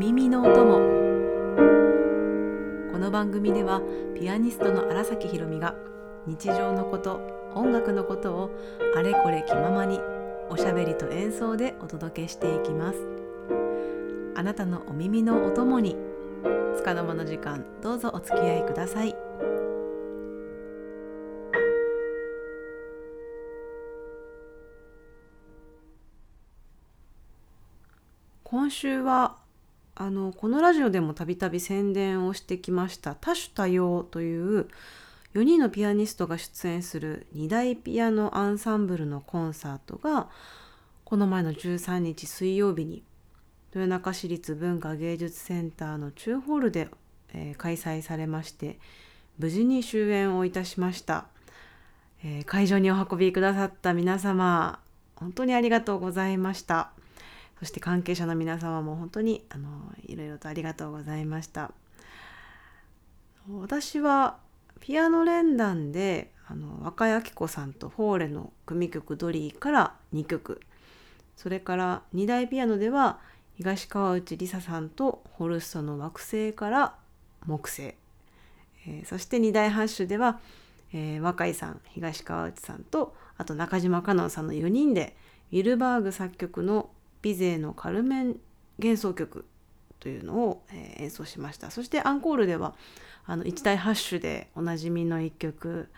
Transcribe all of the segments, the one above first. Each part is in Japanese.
耳のお供この番組ではピアニストの荒崎ひろみが日常のこと音楽のことをあれこれ気ままにおしゃべりと演奏でお届けしていきます。あなたのお耳のお供に束の間の時間どうぞお付き合いください。今週はあのこのラジオでもたびたび宣伝をしてきました多種多様という4人のピアニストが出演する2大ピアノアンサンブルのコンサートがこの前の13日水曜日に豊中市立文化芸術センターの中ホールで、えー、開催されまして無事に終演をいたしました、えー、会場にお運びくださった皆様本当にありがとうございました。そして関係者の皆様も本当にあのいろいろとありがとうございました。私はピアノ連弾であの若井明子さんとフォーレの組曲「ドリー」から2曲。それから2台ピアノでは東川内梨沙さんとホルストの惑星から木星、えー、そして2大ハッシュでは、えー、若井さん東川内さんとあと中島香音さんの4人でウィルバーグ作曲のビゼのカルメン幻想曲というのを、演奏しました。そしてアンコールではあの一大ハッシュでおなじみの一曲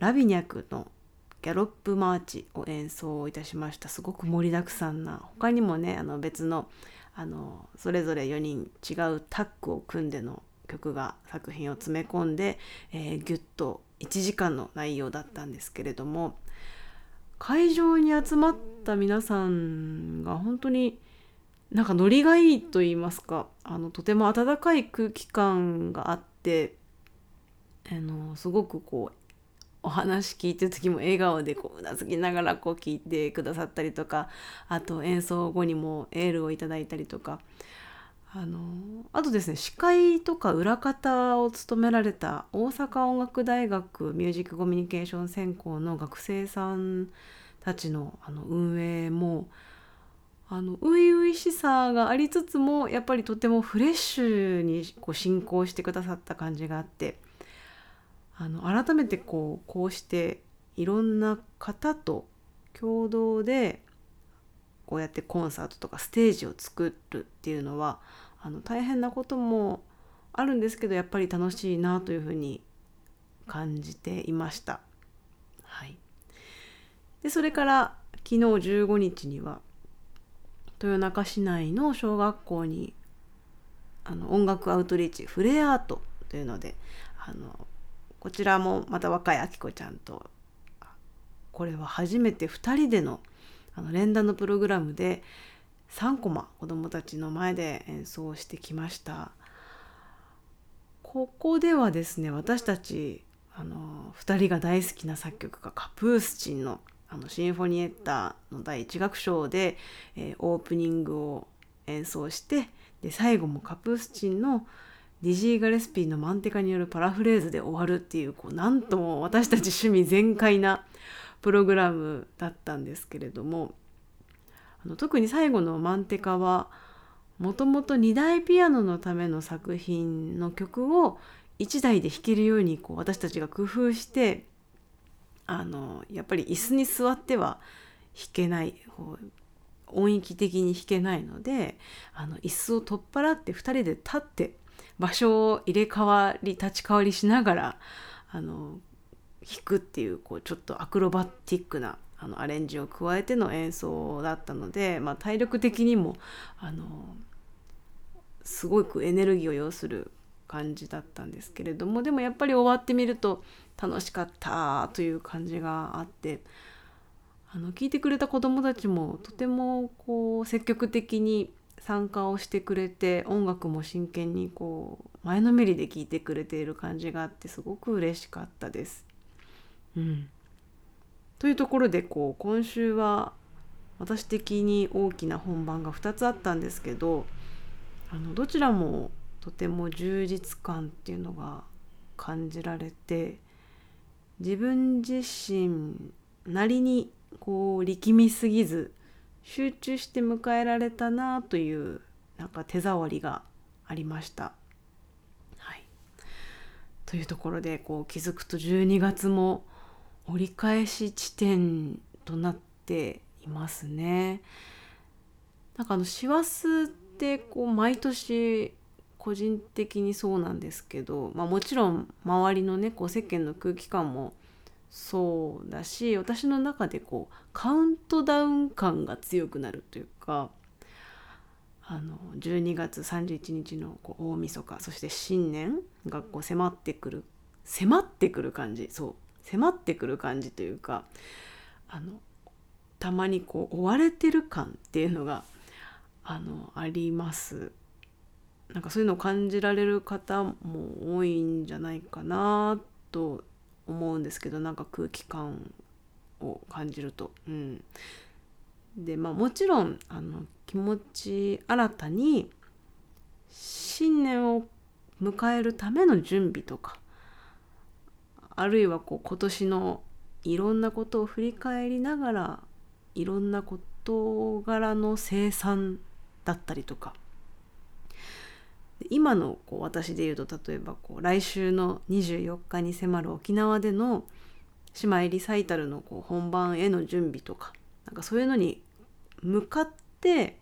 ラビニャクのギャロップマーチを演奏いたしました。すごく盛りだくさんな。他にもねあの別のあのそれぞれ4人違うタッグを組んでの曲が作品を詰め込んで、えー、ギュッと1時間の内容だったんですけれども会場に集まった皆さんが本当になんかノリがいいと言いますかあのとても温かい空気感があってあのすごくこうお話聞いてる時も笑顔でこううなずきながらこう聞いてくださったりとかあと演奏後にもエールをいただいたりとかあのあとですね司会とか裏方を務められた大阪音楽大学ミュージックコミュニケーション専攻の学生さんたちのあの運営もあの初々しさがありつつもやっぱりとてもフレッシュにこう進行してくださった感じがあってあの改めてこうこうしていろんな方と共同でこうやってコンサートとかステージを作るっていうのはあの大変なこともあるんですけどやっぱり楽しいなというふうに感じていました。はい、でそれから昨日15日には豊中市内の小学校にあの音楽アウトリーチフレアートというのであのこちらもまた若いあきこちゃんとこれは初めて2人でのあの連弾のプログラムで3コマ子どもたちの前で演奏してきました。ここではですね私たちあの2人が大好きな作曲家カプースチンのあのシンフォニエッタの第1楽章で、えー、オープニングを演奏してで最後もカプースチンのディジー・ガレスピーのマンテカによるパラフレーズで終わるっていうこうなんとも私たち趣味全開なプログラムだったんですけれどもあの特に最後の「マンテカ」はもともと2台ピアノのための作品の曲を1台で弾けるようにこう私たちが工夫してあのやっぱり椅子に座っては弾けない音域的に弾けないのであの椅子を取っ払って2人で立って場所を入れ替わり立ち替わりしながらあの弾くっていうこうちょっとアクロバティックなあのアレンジを加えての演奏だったので、まあ、体力的にもあのすごくエネルギーを要する感じだったんですけれどもでもやっぱり終わってみると楽しかったという感じがあってあの聞いてくれた子どもたちもとてもこう積極的に参加をしてくれて音楽も真剣にこう前のめりで聴いてくれている感じがあってすごく嬉しかったです。うん、というところでこう今週は私的に大きな本番が2つあったんですけどあのどちらもとても充実感っていうのが感じられて自分自身なりにこう力みすぎず集中して迎えられたなというなんか手触りがありました。はい、というところでこう気づくと12月も折り返し地点となっていますね。なんかあの師走ってこう毎年個人的にそうなんですけど、まあ、もちろん周りのねこう世間の空気感もそうだし私の中でこうカウントダウン感が強くなるというかあの12月31日のこう大晦日そして新年がこう迫ってくる迫ってくる感じそう迫ってくる感じというかあのたまにこう追われてる感っていうのがあのありますなんかそういうのを感じられる方も多いんじゃないかなと思うんですけどなんか空気感を感じると。うん、でまあもちろんあの気持ち新たに新年を迎えるための準備とかあるいはこう今年のいろんなことを振り返りながらいろんな事柄の生産だったりとか。今のこう私で言うと例えばこう来週の24日に迫る沖縄での姉妹リサイタルのこう本番への準備とかなんかそういうのに向かって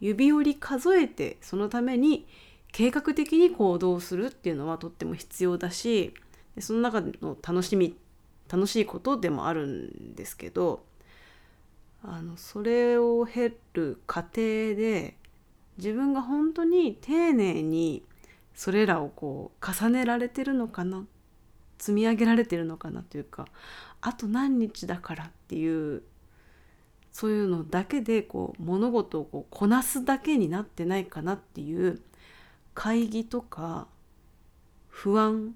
指折り数えてそのために計画的に行動するっていうのはとっても必要だしでその中の楽しみ楽しいことでもあるんですけどあのそれを経る過程で自分が本当に丁寧にそれらをこう重ねられてるのかな積み上げられてるのかなというかあと何日だからっていうそういうのだけでこう物事をこうこなすだけになってないかなっていう会議とか不安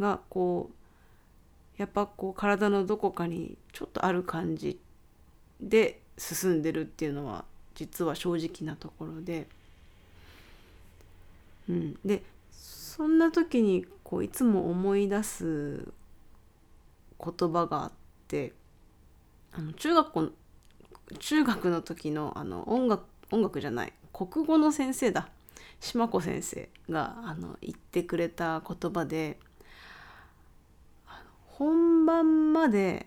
がこうやっぱこう体のどこかにちょっとある感じで進んでるっていうのは実は正直なところで、うん、でそんな時にこういつも思い出す言葉があってあの中学校中学の時のあの音楽音楽じゃない国語の先生だ。島子先生があの言ってくれた言葉で本番まで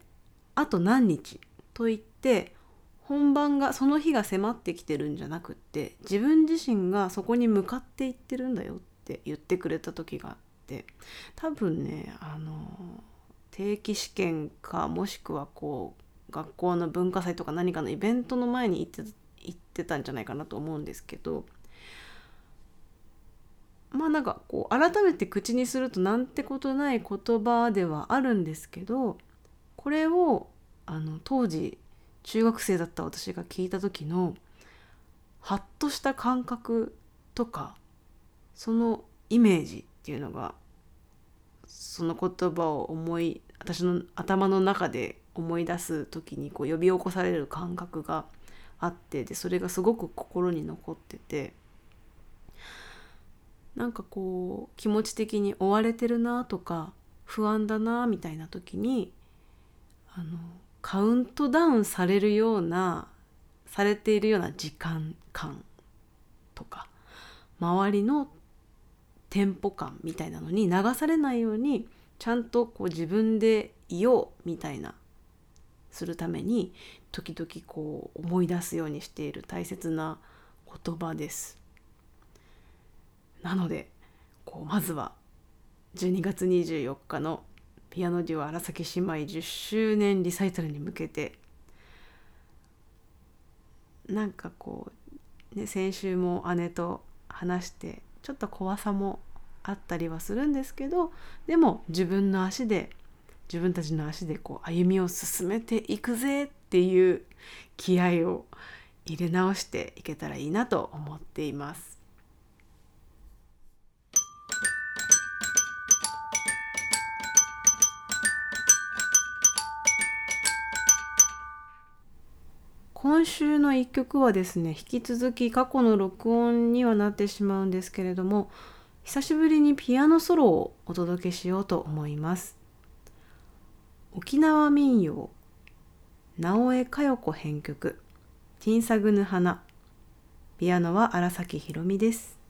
あと何日と言って本番がその日が迫ってきてるんじゃなくって自分自身がそこに向かっていってるんだよって言ってくれた時があって多分ねあの定期試験かもしくはこう学校の文化祭とか何かのイベントの前に行って行ってたんじゃないかなと思うんですけどまあなんかこう改めて口にするとなんてことない言葉ではあるんですけどこれをあの当時中学生だった私が聞いた時のハッとした感覚とかそのイメージっていうのがその言葉を思い私の頭の中で思い出す時にこう呼び起こされる感覚があってでそれがすごく心に残っててなんかこう気持ち的に追われてるなとか不安だなみたいな時にあのカウントダウンされるようなされているような時間感とか周りのテンポ感みたいなのに流されないようにちゃんとこう自分でいようみたいなするために時々こう思い出すようにしている大切な言葉です。なのでこうまずは12月24日のピアノデュオ荒崎姉妹10周年リサイタルに向けてなんかこう、ね、先週も姉と話してちょっと怖さもあったりはするんですけどでも自分の足で自分たちの足でこう歩みを進めていくぜっていう気合を入れ直していけたらいいなと思っています。今週の一曲はですね引き続き過去の録音にはなってしまうんですけれども久しぶりにピアノソロをお届けしようと思います。沖縄民謡直江佳代子編曲「ティンサグヌ花」ピアノは荒崎ひろみです。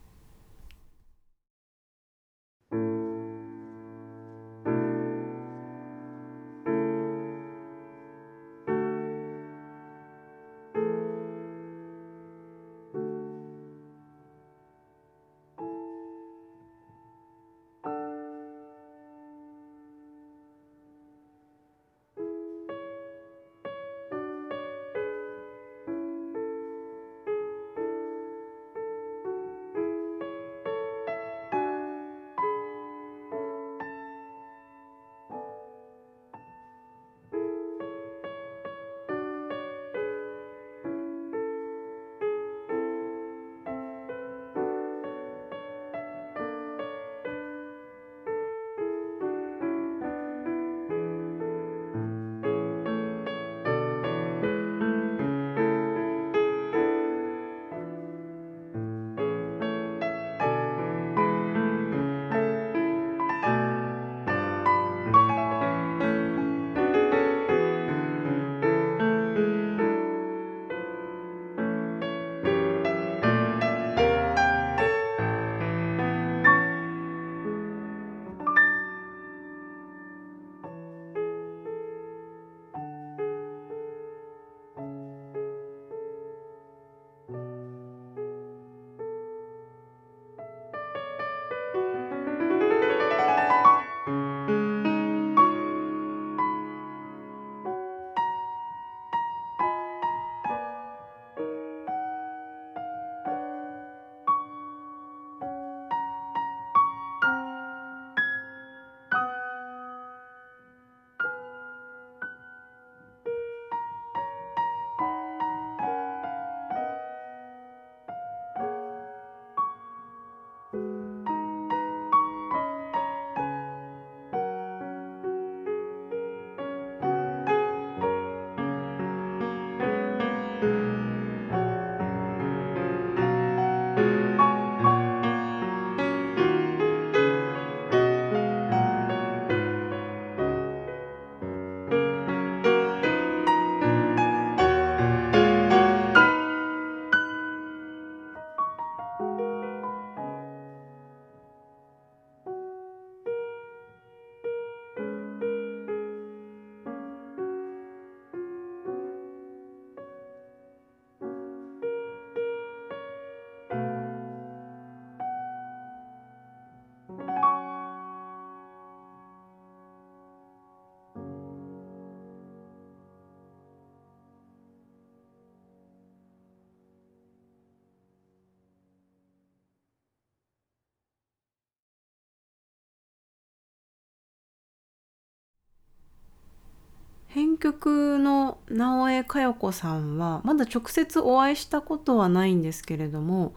曲の直江佳代子さんはまだ直接お会いしたことはないんですけれども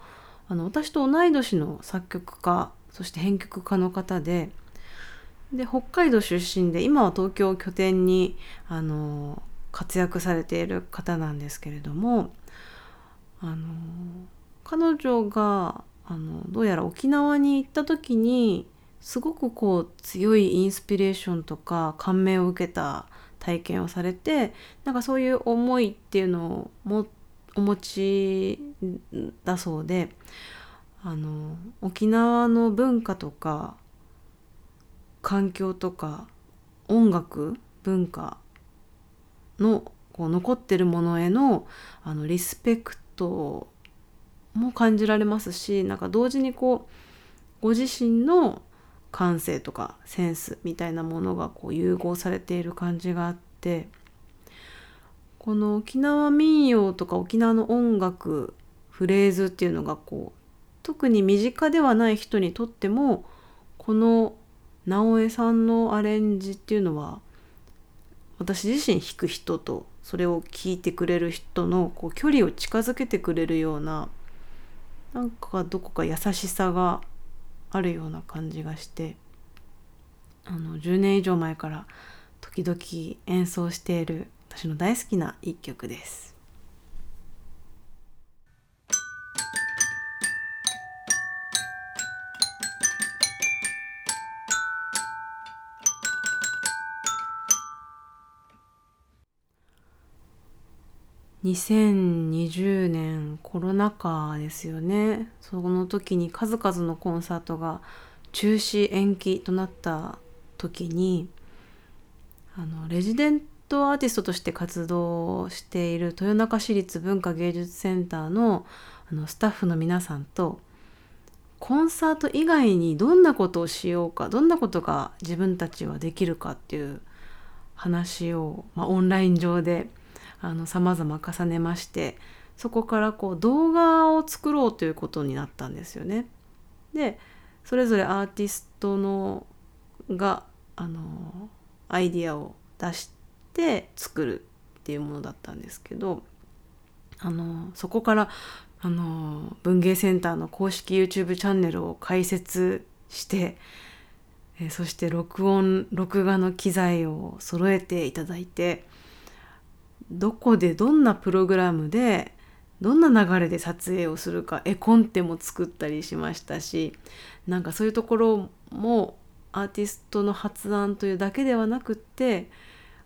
あの私と同い年の作曲家そして編曲家の方でで北海道出身で今は東京を拠点にあの活躍されている方なんですけれどもあの彼女があのどうやら沖縄に行った時にすごくこう強いインスピレーションとか感銘を受けた体験をされてなんかそういう思いっていうのをもお持ちだそうであの沖縄の文化とか環境とか音楽文化のこう残ってるものへのあのリスペクトも感じられますしなんか同時にこうご自身の感性とかセンスみたいなものがこう融合されている感じがあってこの沖縄民謡とか沖縄の音楽フレーズっていうのがこう特に身近ではない人にとってもこの直江さんのアレンジっていうのは私自身弾く人とそれを聞いてくれる人のこう距離を近づけてくれるようななんかどこか優しさがあるような感じがしてあの10年以上前から時々演奏している私の大好きな一曲です。2020年コロナ禍ですよね。その時に数々のコンサートが中止延期となった時にあのレジデントアーティストとして活動している豊中市立文化芸術センターのあのスタッフの皆さんとコンサート以外にどんなことをしようかどんなことが自分たちはできるかっていう話を、まあ、オンライン上でさまざま重ねましてそこからこう動画を作ろうということになったんですよね。でそれぞれアーティストのがあのアイディアを出して作るっていうものだったんですけどあのそこからあの文芸センターの公式 YouTube チャンネルを開設してえそして録音録画の機材を揃えていただいてどこでどんなプログラムでどんな流れで撮影をするか絵コンテも作ったりしましたしなんかそういうところもアーティストの発案というだけではなくって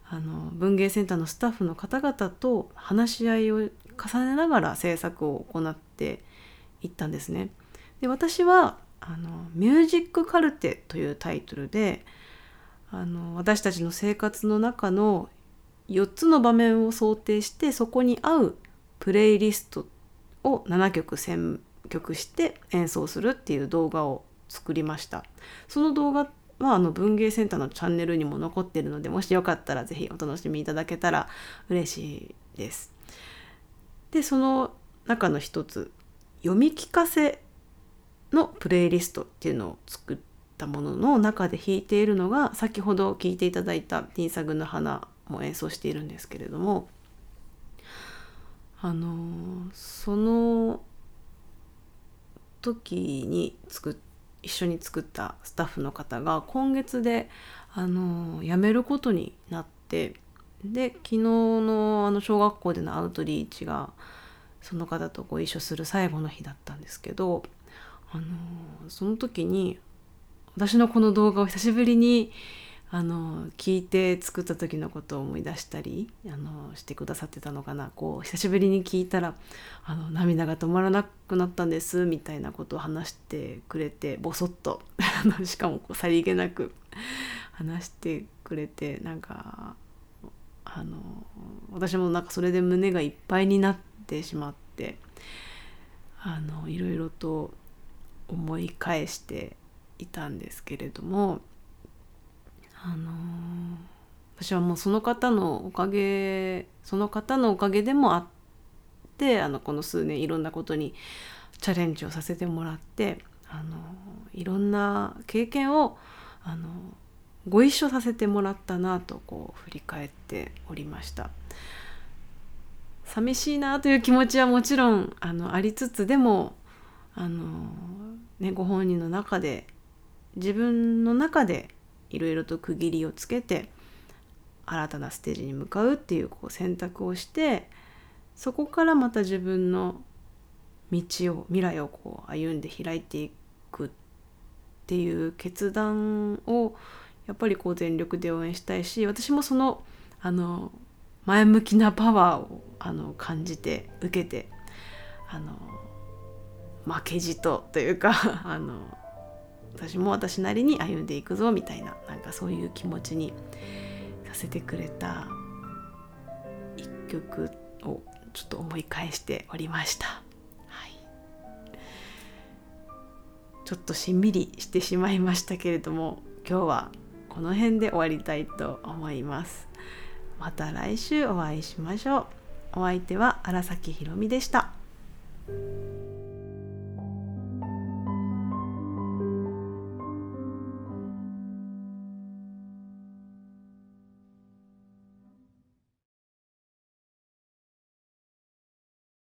あの文芸センターのスタッフの方々と話し合いを重ねながら制作を行っていったんですね。で私はあの「ミュージックカルテ」というタイトルであの私たちの生活の中の4つの場面を想定してそこに合うプレイリストを7曲選曲して演奏するっていう動画を作りました。その動画はあの文芸センターのチャンネルにも残ってるのでもしよかったら是非お楽しみいただけたら嬉しいです。でその中の一つ読み聞かせのプレイリストっていうのを作ったものの中で弾いているのが先ほど聴いていただいた「ティンサグの花」も演奏しているんですけれどもあのその時に作っ一緒に作ったスタッフの方が今月であの辞めることになってで昨日のあの小学校でのアウトリーチがその方とご一緒する最後の日だったんですけどあのその時に私のこの動画を久しぶりにあの聞いて作った時のことを思い出したりあのしてくださってたのかな。こう久しぶりに聞いたらあの涙が止まらなくなったんですみたいなことを話してくれてボソッと。しかもこうさりげなく話してくれてなんかあの私もなんかそれで胸がいっぱいになってしまってあのいろいろと思い返していたんですけれどもあの私はもうその方のおかげその方のおかげでもあってあのこの数年いろんなことにチャレンジをさせてもらってあのいろんな経験をあのご一緒させてもらったなとこう振り返っておりました。寂しいなという気持ちはもちろんあのありつつでもあの、ね、ご本人の中で自分の中でいろいろと区切りをつけて新たなステージに向かうっていうこう選択をしてそこからまた自分の道を未来をこう歩んで開いていくっていう決断をやっぱりこう全力で応援したいし私もそのあの前向きなパワーをあの感じて受けてあの負けじとというか あの私も私なりに歩んでいくぞみたいななんかそういう気持ちにさせてくれた一曲をちょっと思い返しておりました。はい、ちょっとしんみりしてしまいましたけれども今日はこの辺で終わりたいと思います。また来週お会いしましょう。お相手は荒崎ひろみでした。